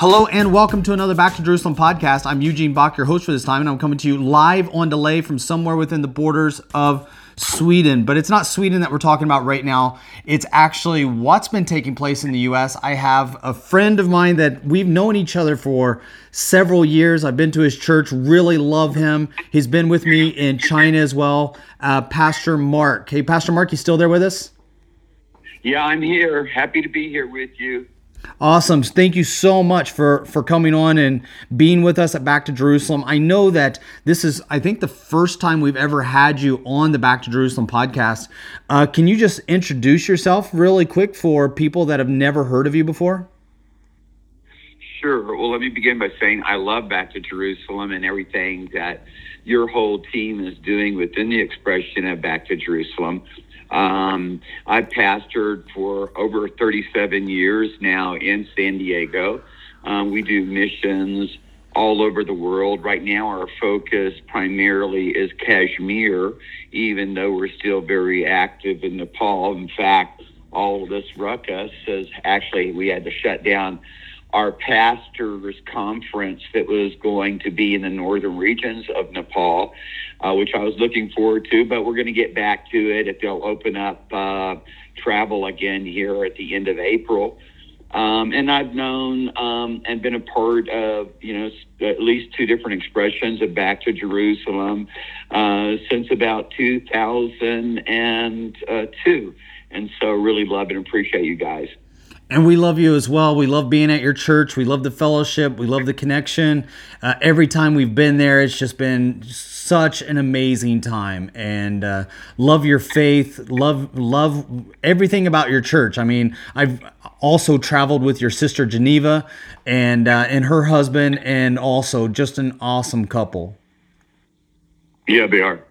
Hello and welcome to another Back to Jerusalem podcast. I'm Eugene Bach, your host for this time, and I'm coming to you live on delay from somewhere within the borders of Sweden. But it's not Sweden that we're talking about right now. It's actually what's been taking place in the U.S. I have a friend of mine that we've known each other for several years. I've been to his church, really love him. He's been with me in China as well. Uh, Pastor Mark. Hey, Pastor Mark, you still there with us? Yeah, I'm here. Happy to be here with you. Awesome. Thank you so much for for coming on and being with us at Back to Jerusalem. I know that this is I think the first time we've ever had you on the Back to Jerusalem podcast. Uh, can you just introduce yourself really quick for people that have never heard of you before? Sure. Well, let me begin by saying I love Back to Jerusalem and everything that your whole team is doing within the expression of Back to Jerusalem. Um, I've pastored for over 37 years now in San Diego. Um, we do missions all over the world. Right now, our focus primarily is Kashmir, even though we're still very active in Nepal. In fact, all this ruckus has actually, we had to shut down our pastors conference that was going to be in the northern regions of Nepal, uh, which I was looking forward to, but we're going to get back to it if they'll open up uh, travel again here at the end of April. Um, and I've known um, and been a part of, you know, at least two different expressions of Back to Jerusalem uh, since about 2002. And so really love and appreciate you guys. And we love you as well. We love being at your church. We love the fellowship. We love the connection. Uh, every time we've been there, it's just been such an amazing time. And uh, love your faith. Love love everything about your church. I mean, I've also traveled with your sister Geneva and uh, and her husband, and also just an awesome couple. Yeah, they are.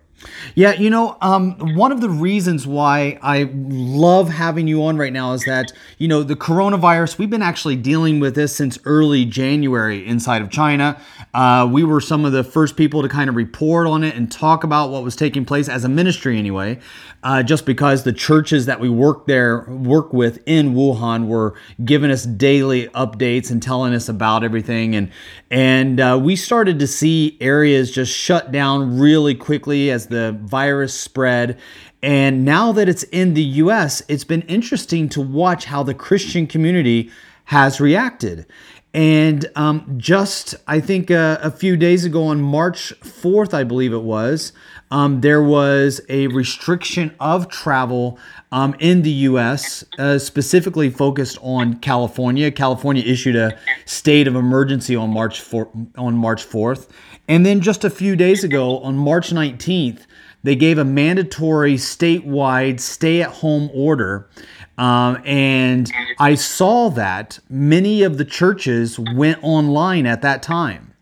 Yeah, you know, um, one of the reasons why I love having you on right now is that, you know, the coronavirus, we've been actually dealing with this since early January inside of China. Uh, we were some of the first people to kind of report on it and talk about what was taking place as a ministry anyway, uh, just because the churches that we work there, work with in Wuhan were giving us daily updates and telling us about everything. And, and uh, we started to see areas just shut down really quickly as the virus spread. And now that it's in the US, it's been interesting to watch how the Christian community has reacted. And um, just, I think uh, a few days ago on March 4th, I believe it was, um, there was a restriction of travel um, in the U.S., uh, specifically focused on California. California issued a state of emergency on March 4, on March 4th, and then just a few days ago, on March 19th, they gave a mandatory statewide stay-at-home order. Um, and I saw that many of the churches went online at that time.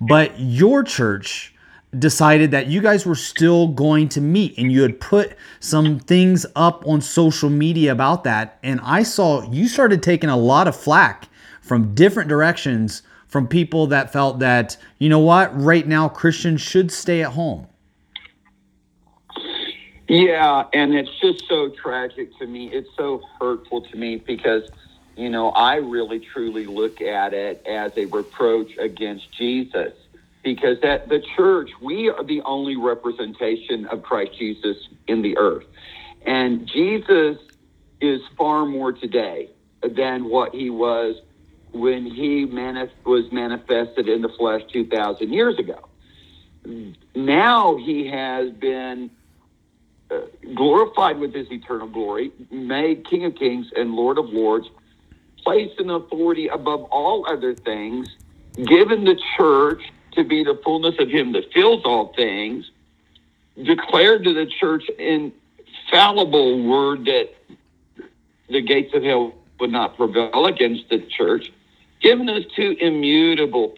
But your church decided that you guys were still going to meet and you had put some things up on social media about that. And I saw you started taking a lot of flack from different directions from people that felt that, you know what, right now Christians should stay at home. Yeah, and it's just so tragic to me. It's so hurtful to me because, you know, I really truly look at it as a reproach against Jesus because that the church, we are the only representation of Christ Jesus in the earth. And Jesus is far more today than what he was when he manif- was manifested in the flesh 2,000 years ago. Now he has been glorified with his eternal glory, made King of Kings and Lord of Lords, placed in authority above all other things, given the church to be the fullness of him that fills all things, declared to the church in infallible word that the gates of hell would not prevail against the church, given us two immutable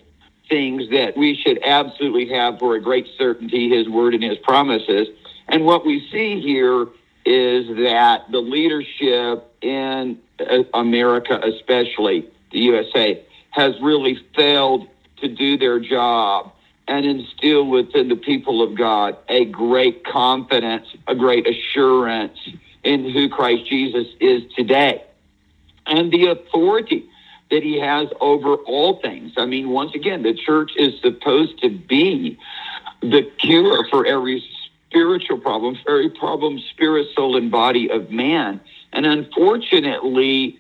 things that we should absolutely have for a great certainty his word and his promises. And what we see here is that the leadership in uh, America, especially the USA, has really failed to do their job and instill within the people of God a great confidence, a great assurance in who Christ Jesus is today and the authority that he has over all things. I mean, once again, the church is supposed to be the cure for every spiritual problem, for every problem, spirit, soul, and body of man. And unfortunately,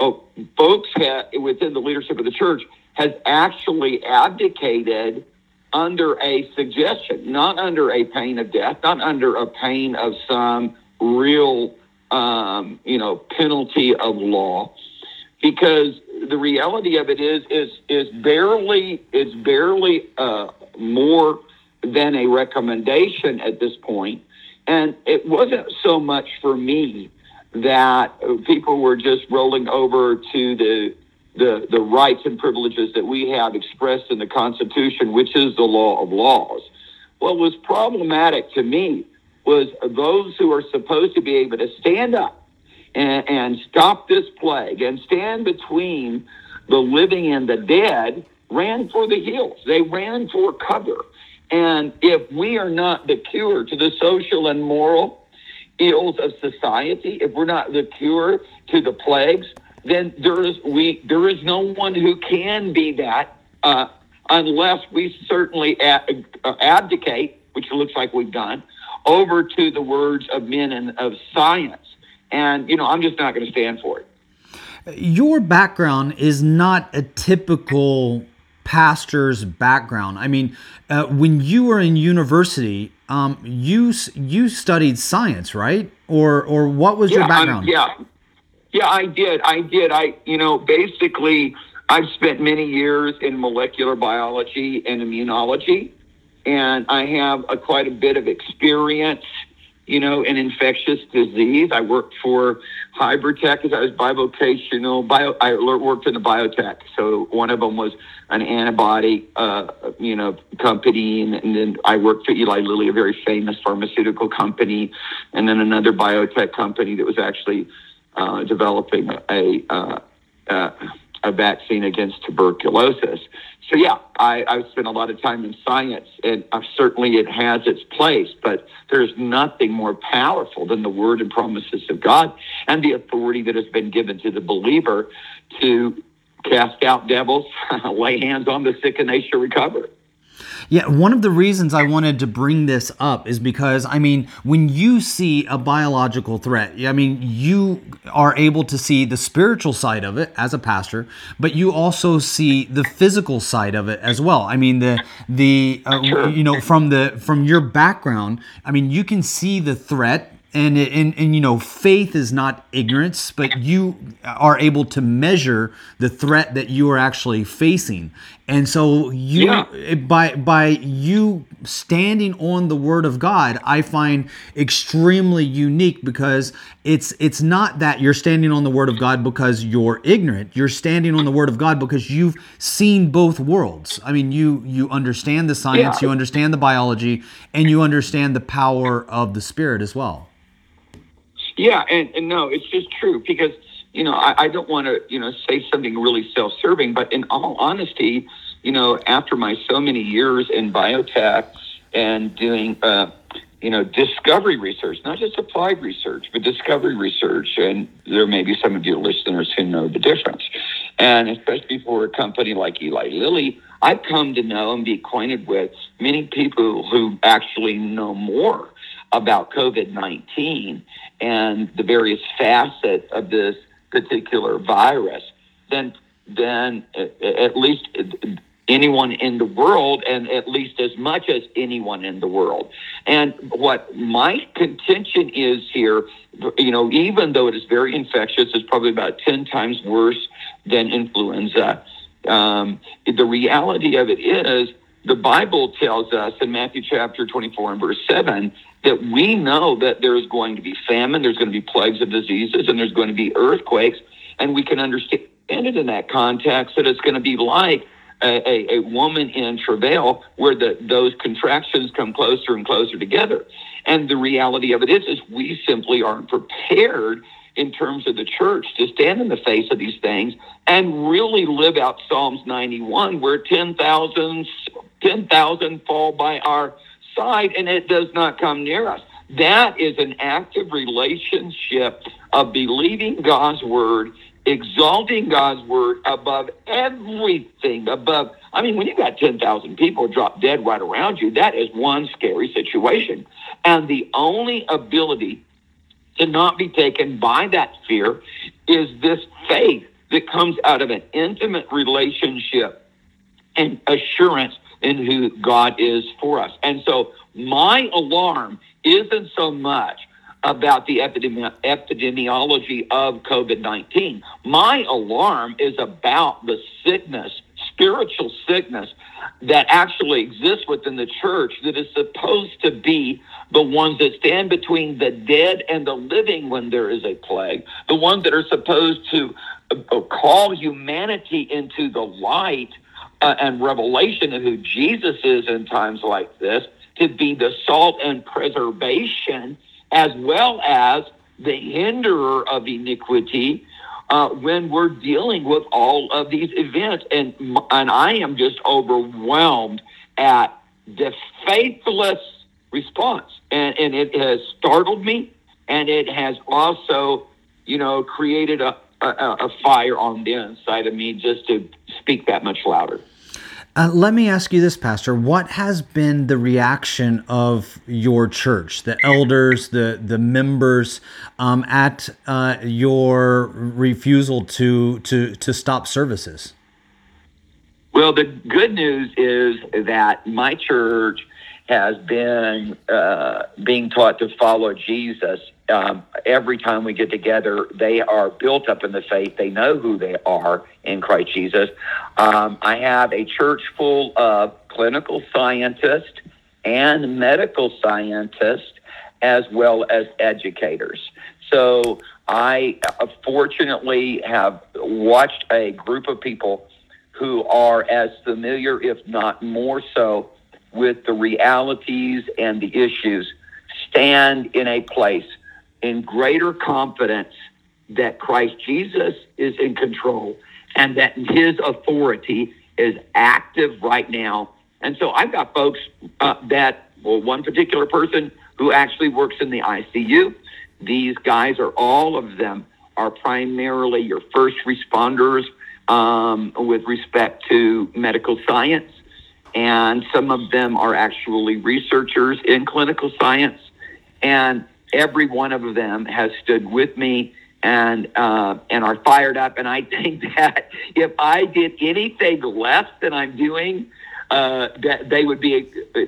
oh, folks have, within the leadership of the church has actually abdicated under a suggestion, not under a pain of death, not under a pain of some real, um, you know, penalty of law, because the reality of it is is is barely is barely uh, more than a recommendation at this point, and it wasn't so much for me that people were just rolling over to the the the rights and privileges that we have expressed in the Constitution, which is the law of laws. What was problematic to me was those who are supposed to be able to stand up and, and stop this plague and stand between the living and the dead ran for the hills. They ran for cover. And if we are not the cure to the social and moral ills of society, if we're not the cure to the plagues, then there is we there is no one who can be that uh, unless we certainly uh, abdicate, which looks like we've done, over to the words of men and of science. And, you know, I'm just not going to stand for it. Your background is not a typical pastor's background. I mean, uh, when you were in university, um, you you studied science, right? Or or what was yeah, your background? I'm, yeah, yeah, I did. I did. I you know basically I've spent many years in molecular biology and immunology, and I have a, quite a bit of experience you know, an infectious disease. I worked for Hybritech as I was bivocational. Bio, I worked in the biotech. So one of them was an antibody, uh, you know, company, and, and, then I worked for Eli Lilly, a very famous pharmaceutical company, and then another biotech company that was actually uh, developing a. Uh, uh a vaccine against tuberculosis. So yeah, I, I've spent a lot of time in science, and uh, certainly it has its place. But there's nothing more powerful than the word and promises of God, and the authority that has been given to the believer to cast out devils, lay hands on the sick, and they shall recover. Yeah, one of the reasons I wanted to bring this up is because, I mean, when you see a biological threat, I mean, you are able to see the spiritual side of it as a pastor, but you also see the physical side of it as well. I mean, the the uh, you know from the from your background, I mean, you can see the threat and, and and you know faith is not ignorance but you are able to measure the threat that you are actually facing and so you yeah. by by you standing on the word of god i find extremely unique because it's it's not that you're standing on the word of god because you're ignorant you're standing on the word of god because you've seen both worlds i mean you you understand the science yeah. you understand the biology and you understand the power of the spirit as well yeah, and, and no, it's just true because you know I, I don't want to you know say something really self-serving, but in all honesty, you know, after my so many years in biotech and doing uh, you know discovery research, not just applied research, but discovery research, and there may be some of your listeners who know the difference, and especially for a company like Eli Lilly. I've come to know and be acquainted with many people who actually know more about COVID 19 and the various facets of this particular virus then than at least anyone in the world and at least as much as anyone in the world. And what my contention is here, you know, even though it is very infectious, it's probably about 10 times worse than influenza. Um, the reality of it is the Bible tells us in Matthew chapter 24 and verse 7 that we know that there's going to be famine, there's going to be plagues of diseases, and there's going to be earthquakes. And we can understand it in that context that it's going to be like a, a, a woman in travail where the, those contractions come closer and closer together. And the reality of it is, is we simply aren't prepared in terms of the church to stand in the face of these things and really live out Psalms 91, where 10,000 10, fall by our side and it does not come near us. That is an active relationship of believing God's word, exalting God's word above everything, above. I mean, when you got 10,000 people drop dead right around you, that is one scary situation. And the only ability to not be taken by that fear is this faith that comes out of an intimate relationship and assurance in who God is for us. And so my alarm isn't so much about the epidemi- epidemiology of COVID 19. My alarm is about the sickness, spiritual sickness that actually exists within the church that is supposed to be the ones that stand between the dead and the living when there is a plague, the ones that are supposed to uh, call humanity into the light uh, and revelation of who Jesus is in times like this to be the salt and preservation as well as the hinderer of iniquity uh, when we're dealing with all of these events. And, and I am just overwhelmed at the faithless response. And, and it has startled me, and it has also, you know, created a, a, a fire on the inside of me just to speak that much louder. Uh, let me ask you this, Pastor. What has been the reaction of your church, the elders, the the members, um, at uh, your refusal to to to stop services? Well, the good news is that my church has been uh, being taught to follow Jesus. Um, every time we get together, they are built up in the faith. They know who they are in Christ Jesus. Um, I have a church full of clinical scientists and medical scientists, as well as educators. So I uh, fortunately have watched a group of people who are as familiar, if not more so, with the realities and the issues stand in a place in greater confidence that Christ Jesus is in control and that his authority is active right now. And so I've got folks uh, that, well, one particular person who actually works in the ICU. These guys are all of them are primarily your first responders um, with respect to medical science and some of them are actually researchers in clinical science. And every one of them has stood with me and uh, and are fired up. And I think that if I did anything less than I'm doing, uh, that they would be uh,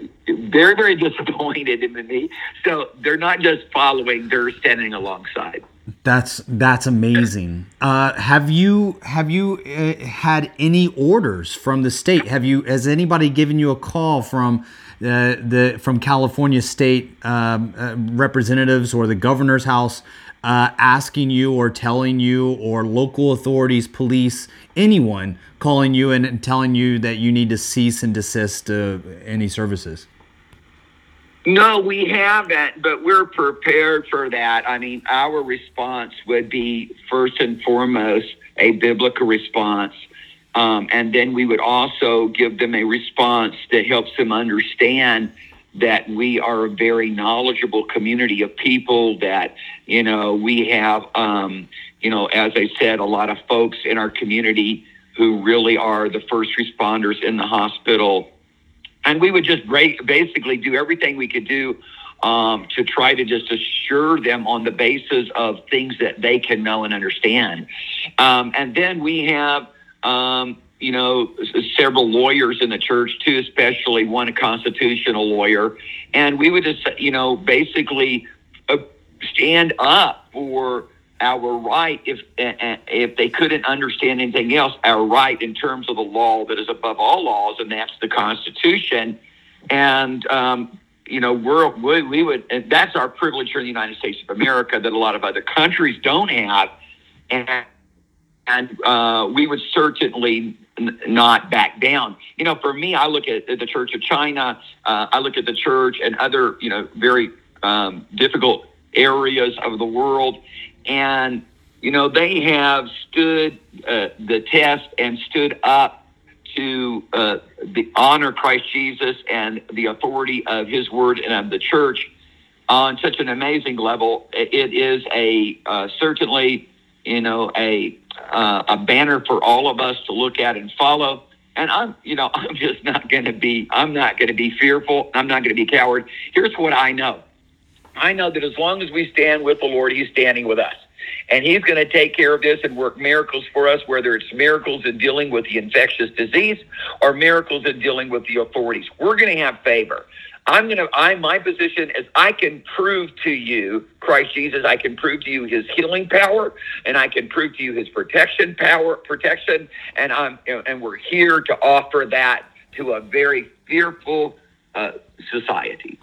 very very disappointed in me. So they're not just following; they're standing alongside. That's that's amazing. Uh, have you have you uh, had any orders from the state? Have you has anybody given you a call from uh, the from California state um, uh, representatives or the governor's house uh, asking you or telling you or local authorities, police, anyone calling you and, and telling you that you need to cease and desist any services? No, we haven't, but we're prepared for that. I mean, our response would be first and foremost a biblical response. Um, and then we would also give them a response that helps them understand that we are a very knowledgeable community of people that, you know, we have, um, you know, as I said, a lot of folks in our community who really are the first responders in the hospital and we would just basically do everything we could do um, to try to just assure them on the basis of things that they can know and understand. Um, and then we have, um, you know, several lawyers in the church too, especially one a constitutional lawyer, and we would just, you know, basically uh, stand up for our right, if if they couldn't understand anything else, our right in terms of the law that is above all laws, and that's the Constitution. And um, you know, we're we, we would that's our privilege here in the United States of America that a lot of other countries don't have, and and uh, we would certainly n- not back down. You know, for me, I look at, the Church of China, uh, I look at the church and other you know very um, difficult areas of the world and you know they have stood uh, the test and stood up to uh, the honor Christ Jesus and the authority of His Word and of the Church on such an amazing level. It is a uh, certainly you know a uh, a banner for all of us to look at and follow. And I'm, you know, I'm just not going to be, I'm not going to be fearful. I'm not going to be coward. Here's what I know. I know that as long as we stand with the Lord, He's standing with us. And He's going to take care of this and work miracles for us, whether it's miracles in dealing with the infectious disease or miracles in dealing with the authorities. We're going to have favor. I'm going to, I, my position is I can prove to you, Christ Jesus, I can prove to you his healing power and I can prove to you his protection power, protection. And I'm, and we're here to offer that to a very fearful uh, society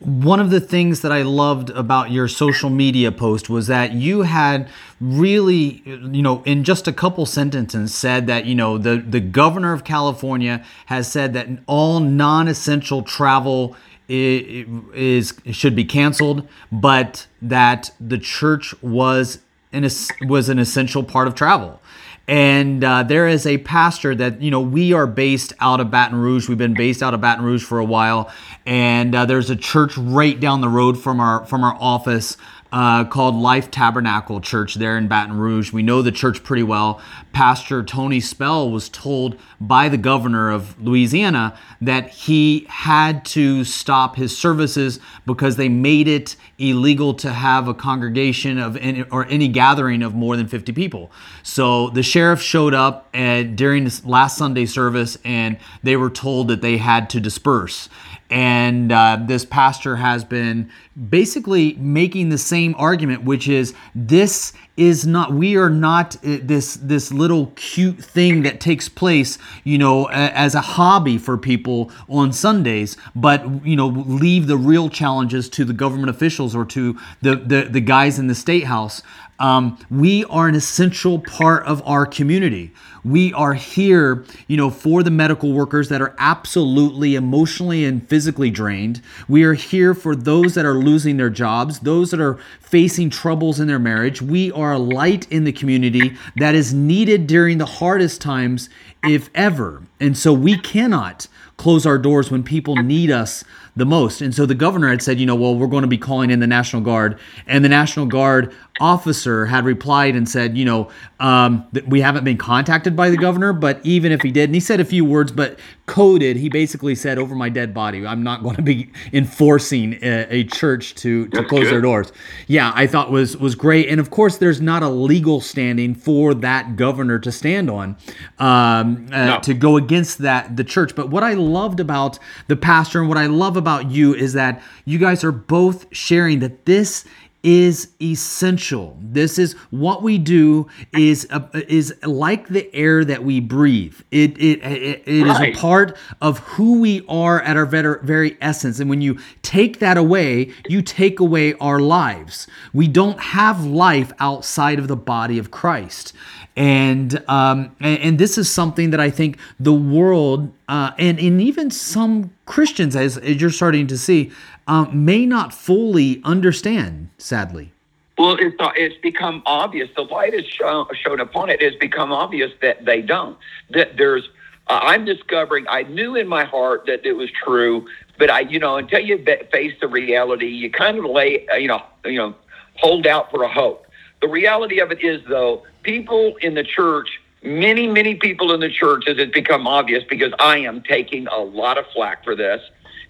one of the things that I loved about your social media post was that you had really, you know, in just a couple sentences said that, you know, the, the governor of California has said that all non essential travel is, should be canceled, but that the church was an, was an essential part of travel. And uh, there is a pastor that, you know, we are based out of Baton Rouge. We've been based out of Baton Rouge for a while. And uh, there's a church right down the road from our from our office uh, called Life Tabernacle Church there in Baton Rouge. We know the church pretty well. Pastor Tony Spell was told by the governor of Louisiana that he had to stop his services because they made it illegal to have a congregation of any, or any gathering of more than 50 people. So the sheriff showed up and during this last Sunday service and they were told that they had to disperse. And uh, this pastor has been basically making the same argument, which is this is not we are not uh, this this little cute thing that takes place you know as a hobby for people on Sundays but you know leave the real challenges to the government officials or to the the, the guys in the state house um, we are an essential part of our community. We are here, you know, for the medical workers that are absolutely emotionally and physically drained. We are here for those that are losing their jobs, those that are facing troubles in their marriage. We are a light in the community that is needed during the hardest times, if ever. And so we cannot close our doors when people need us the most. And so the governor had said, you know, well, we're going to be calling in the National Guard. And the National Guard officer had replied and said, you know, um, we haven't been contacted by the governor, but even if he did, and he said a few words, but coded, he basically said, over my dead body, I'm not going to be enforcing a, a church to, to close good. their doors. Yeah, I thought was was great. And of course, there's not a legal standing for that governor to stand on um, uh, no. to go against that the church. But what I loved about the pastor and what I love about you is that you guys are both sharing that this is essential. This is what we do is uh, is like the air that we breathe. It it it, it right. is a part of who we are at our very, very essence. And when you take that away, you take away our lives. We don't have life outside of the body of Christ. And, um, and, and this is something that I think the world uh, and and even some Christians, as, as you're starting to see, um, may not fully understand, sadly. Well, it's, it's become obvious. The light has shown, shown upon it. It's become obvious that they don't. That there's, uh, I'm discovering. I knew in my heart that it was true, but I, you know, until you face the reality, you kind of lay, uh, you know, you know, hold out for a hope. The reality of it is, though, people in the church many, many people in the church, as it's become obvious, because I am taking a lot of flack for this,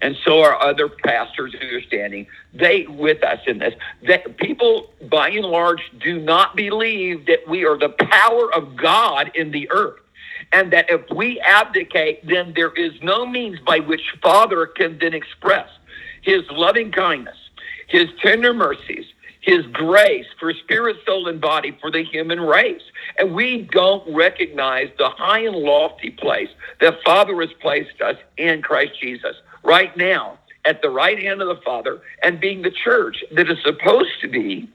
and so are other pastors who are standing. They with us in this that people by and large do not believe that we are the power of god in the earth. And that if we abdicate then there is no means by which father can then express his loving kindness his tender mercies his grace for spirit, soul, and body for the human race. And we don't recognize the high and lofty place that Father has placed us in Christ Jesus right now at the right hand of the Father and being the church that is supposed to be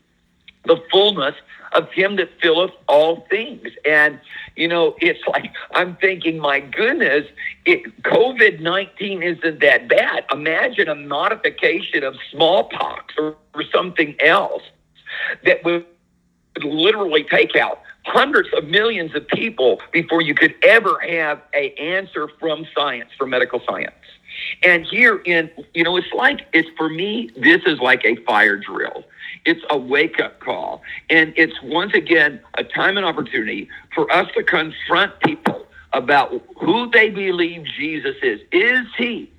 the fullness of him that filleth all things. And, you know, it's like, I'm thinking, my goodness, COVID 19 isn't that bad. Imagine a modification of smallpox or, or something else that would literally take out hundreds of millions of people before you could ever have a answer from science, from medical science. And here in, you know, it's like, it's for me, this is like a fire drill. It's a wake up call. And it's once again a time and opportunity for us to confront people about who they believe Jesus is. Is he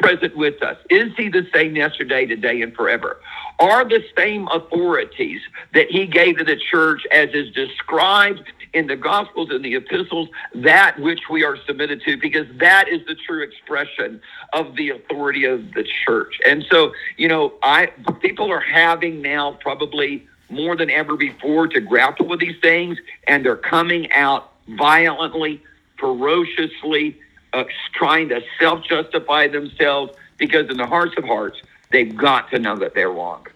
present with us? Is he the same yesterday, today, and forever? Are the same authorities that he gave to the church as is described in the Gospels and the epistles that which we are submitted to, because that is the true expression of the authority of the church. And so, you know, I people are having now probably more than ever before to grapple with these things, and they're coming out violently, ferociously, uh, trying to self justify themselves because in the hearts of hearts, they've got to know that they're wrong.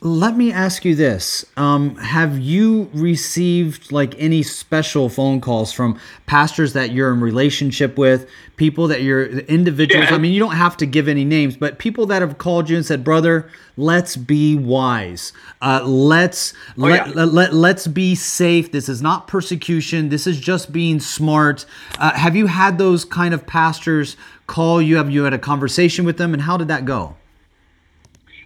Let me ask you this. Um, have you received like any special phone calls from pastors that you're in relationship with, people that you're individuals? Yeah. I mean, you don't have to give any names, but people that have called you and said, brother, let's be wise. Uh, let's, Oh, let, yeah. let, let, let's be safe. This is not persecution. This is just being smart. Uh, have you had those kind of pastors call you? Have you had a conversation with them? And how did that go?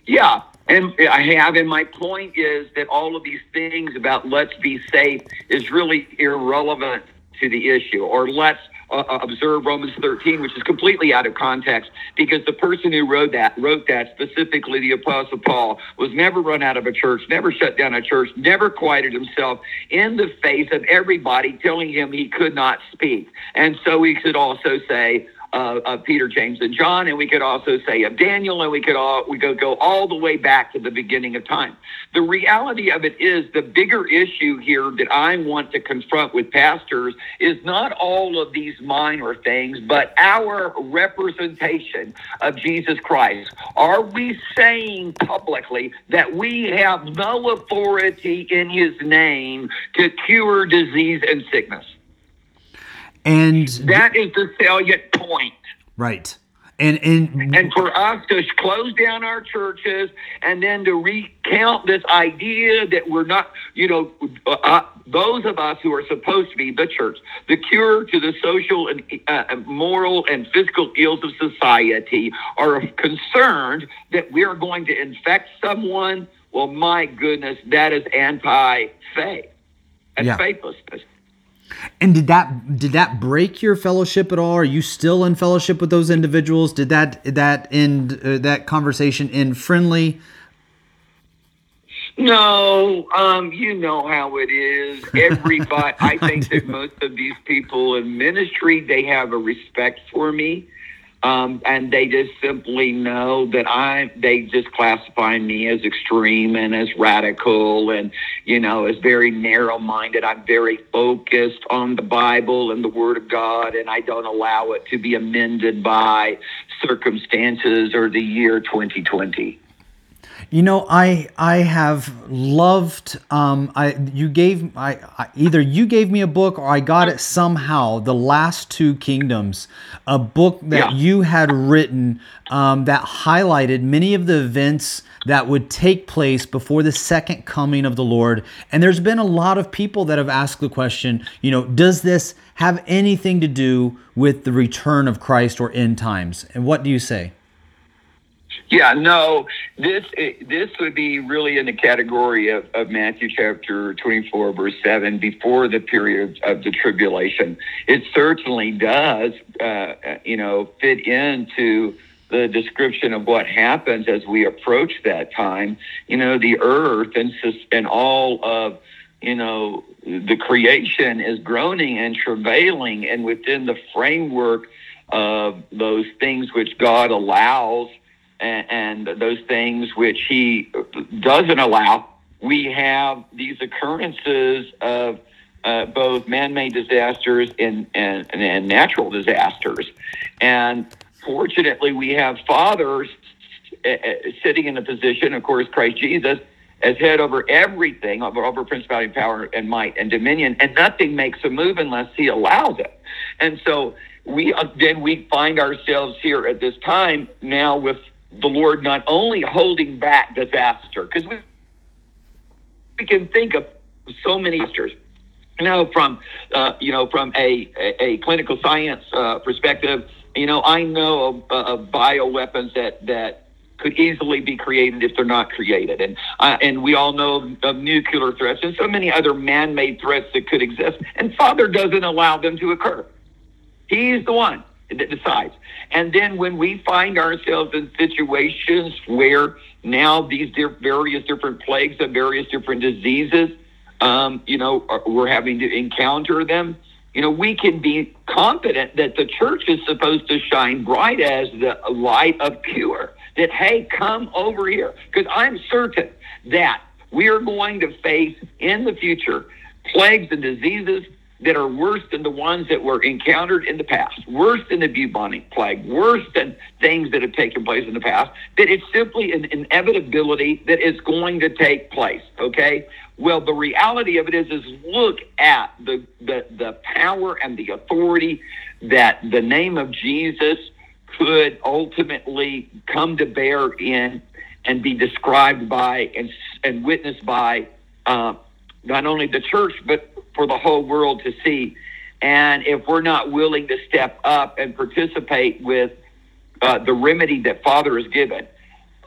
Yeah, and I have. And my point is that all of these things about let's be safe is really irrelevant to the issue, or let's uh, observe Romans 13, which is completely out of context because the person who wrote that wrote that specifically the Apostle Paul was never run out of a church, never shut down a church, never quieted himself in the face of everybody telling him he could not speak. And so we could also say uh, of Peter, James, and John, and we could also say of Daniel, and we could all we could go all the way back to the beginning of time. The reality of it is the bigger issue here that I want to confront with pastors is not all of these minor things, but our representation of Jesus Christ. Are we saying publicly that we have no authority in His name to cure disease and sickness? And That is the salient point. right. And and And for us to close down our churches and then to recount this idea that we're not, you know, uh, those of us who are supposed to be the church, the cure to the social and uh, moral and physical ills of society, are concerned that we are going to infect someone. Well, my goodness, that is anti-faith and Yeah. faithlessness. And did that did that break your fellowship at all? Are you still in fellowship with those individuals? Did that that end uh, that conversation end friendly? No, um, you know how it is. Everybody, I think that most of these people in ministry, they have a respect for me. Um, and they just simply know that I, they just classify me as extreme and as radical and, you know, as very narrow minded. I'm very focused on the Bible and the Word of God, and I don't allow it to be amended by circumstances or the year 2020. You know, I I have loved. Um, I you gave I, I either you gave me a book or I got it somehow. The last two kingdoms, a book that Yeah. you had written um, that highlighted many of the events that would take place before the second coming of the Lord. And there's been a lot of people that have asked the question. You know, does this have anything to do with the return of Christ or end times? And what do you say? Yeah, no, this this would be really in the category of, of Matthew chapter 24, verse 7, before the period of the tribulation. It certainly does, uh, you know, fit into the description of what happens as we approach that time. You know, the earth and, and all of, you know, the creation is groaning and travailing, and within the framework of those things which God allows and, and those things which he doesn't allow, we have these occurrences of uh, both man-made disasters and, and, and natural disasters. And fortunately, we have fathers uh, sitting in a position, of course, Christ Jesus, as head over everything, over, over principality, power, and might and dominion, and nothing makes a move unless he allows it. And so we uh, then we find ourselves here at this time now with the Lord not only holding back disaster, because we we can think of so many disasters. You know, from uh, you know, from a a, a clinical science uh, perspective, you know, I know of, of bioweapons that that could easily be created if they're not created, and uh, and we all know of, of nuclear threats and so many other man-made threats that could exist, and Father doesn't allow them to occur. He's the one decides. And then when we find ourselves in situations where now these various different plagues of various different diseases, um, you know, are, we're having to encounter them. You know, we can be confident that the church is supposed to shine bright as the light of cure. That, hey, come over here. Because I'm certain that we are going to face in the future plagues and diseases that are worse than the ones that were encountered in the past, worse than the bubonic plague, worse than things that have taken place in the past, that it's simply an inevitability that is going to take place. Okay. Well, the reality of it is, is look at the, the, the power and the authority that the name of Jesus could ultimately come to bear in and be described by and, and witnessed by uh, not only the church, but for the whole world to see. And if we're not willing to step up and participate with uh, the remedy that Father has given,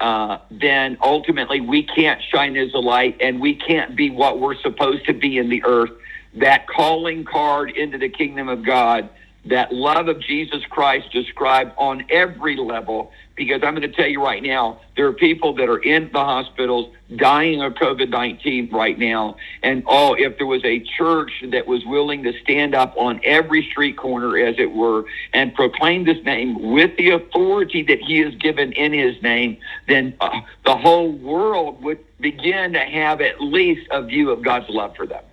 uh, then ultimately we can't shine as a light and we can't be what we're supposed to be in the earth. That calling card into the kingdom of God, that love of Jesus Christ described on every level. Because I'm going to tell you right now, there are people that are in the hospitals dying of COVID 19 right now. And oh, if there was a church that was willing to stand up on every street corner, as it were, and proclaim this name with the authority that He has given in His name, then uh, the whole world would begin to have at least a view of God's love for them.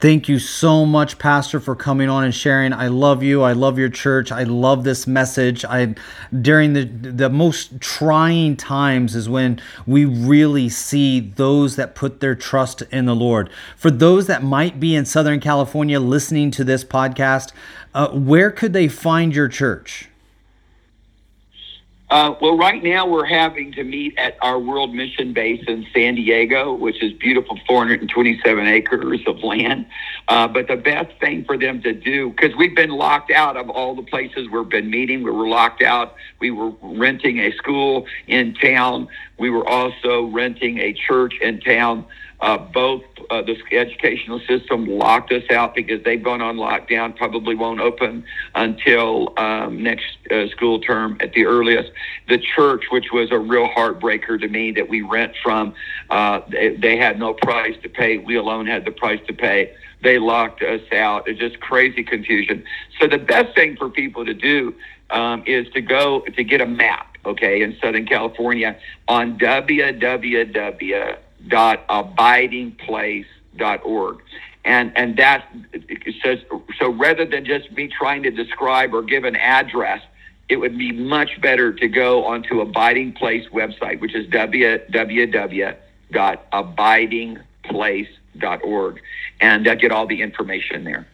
Thank you so much, Pastor, for coming on and sharing. I love you. I love your church. I love this message. I during the the most trying times is when we really see those that put their trust in the Lord. For those that might be in Southern California listening to this podcast, uh, where could they find your church? Uh, well, right now we're having to meet at our World Mission Base in San Diego, which is beautiful 427 acres of land. Uh, but the best thing for them to do, because we've been locked out of all the places we've been meeting, we were locked out. We were renting a school in town. We were also renting a church in town. Uh, both uh, the educational system locked us out because they've gone on lockdown, probably won't open until um, next uh, school term at the earliest. The church, which was a real heartbreaker to me that we rent from, uh, they, they had no price to pay. We alone had the price to pay. They locked us out. It's just crazy confusion. So the best thing for people to do um, is to go to get a map, okay, in Southern California on www dot abidingplace.org. And and that says so rather than just me trying to describe or give an address, it would be much better to go onto Abiding Place website, which is www.abidingplace.org, and uh, get all the information there.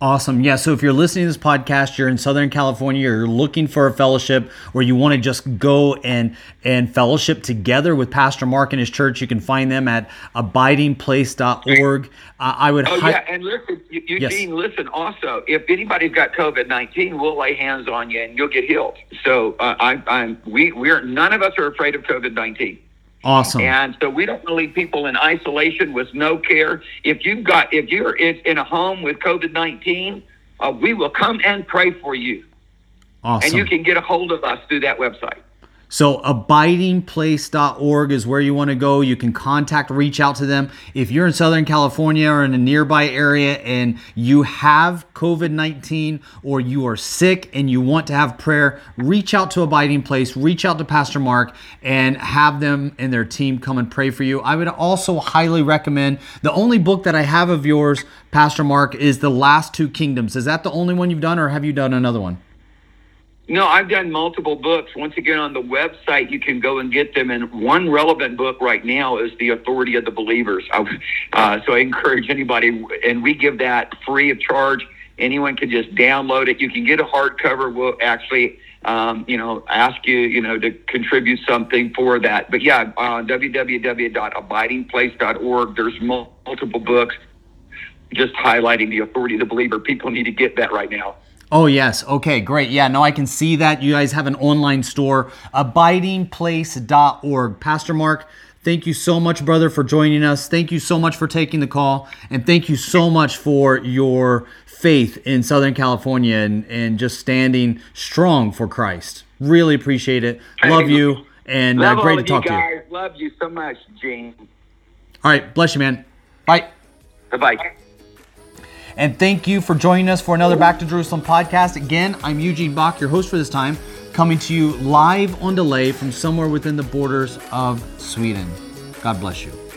Awesome. Yeah. So if you're listening to this podcast, you're in Southern California, you're looking for a fellowship or you want to just go and and fellowship together with Pastor Mark and his church, you can find them at abidingplace.org. Uh, I would. Oh hi- yeah, and listen, Eugene. Yes. Listen, also, if anybody's got COVID nineteen, we'll lay hands on you and you'll get healed. So uh, I, I'm we we're none of us are afraid of COVID nineteen. Awesome. And so we don't want to leave people in isolation with no care. If you've got, if you're in a home with COVID 19, uh, we will come and pray for you. Awesome. And you can get a hold of us through that website. So abidingplace.org is where you want to go. You can contact, reach out to them. If you're in Southern California or in a nearby area and you have COVID-19 or you are sick and you want to have prayer, reach out to Abiding Place, reach out to Pastor Mark and have them and their team come and pray for you. I would also highly recommend the only book that I have of yours, Pastor Mark, is The Last Two Kingdoms. Is that the only one you've done or have you done another one? No, I've done multiple books. Once again, on the website, you can go and get them. And one relevant book right now is The Authority of the Believers. Uh, so I encourage anybody, and we give that free of charge. Anyone can just download it. You can get a hardcover. We'll actually, um, you know, ask you, you know, to contribute something for that. But yeah, uh, www.abidingplace.org. There's multiple books just highlighting the authority of the believer. People need to get that right now. Oh, yes. Okay, great. Yeah, no, I can see that. You guys have an online store, abidingplace.org. Pastor Mark, thank you so much, brother, for joining us. Thank you so much for taking the call. And thank you so much for your faith in Southern California and, and just standing strong for Christ. Really appreciate it. Love you. And uh, great to talk you to you. guys. Love you so much, Gene. All right, bless you, man. Bye. Bye bye. And thank you for joining us for another Back to Jerusalem podcast. Again, I'm Eugene Bach, your host for this time, coming to you live on delay from somewhere within the borders of Sweden. God bless you.